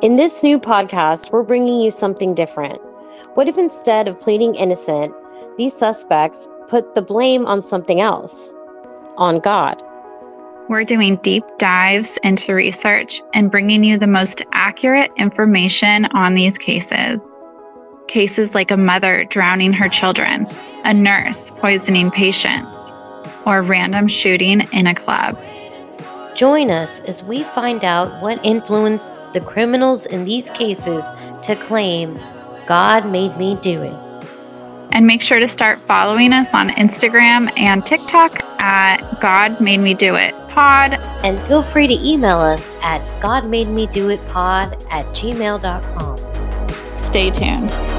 In this new podcast, we're bringing you something different. What if instead of pleading innocent, these suspects put the blame on something else? On God. We're doing deep dives into research and bringing you the most accurate information on these cases. Cases like a mother drowning her children, a nurse poisoning patients, or random shooting in a club. Join us as we find out what influenced the criminals in these cases to claim God made me do it. And make sure to start following us on Instagram and TikTok at God Made Me Do It Pod. And feel free to email us at God Made Me Do It Pod at gmail.com. Stay tuned.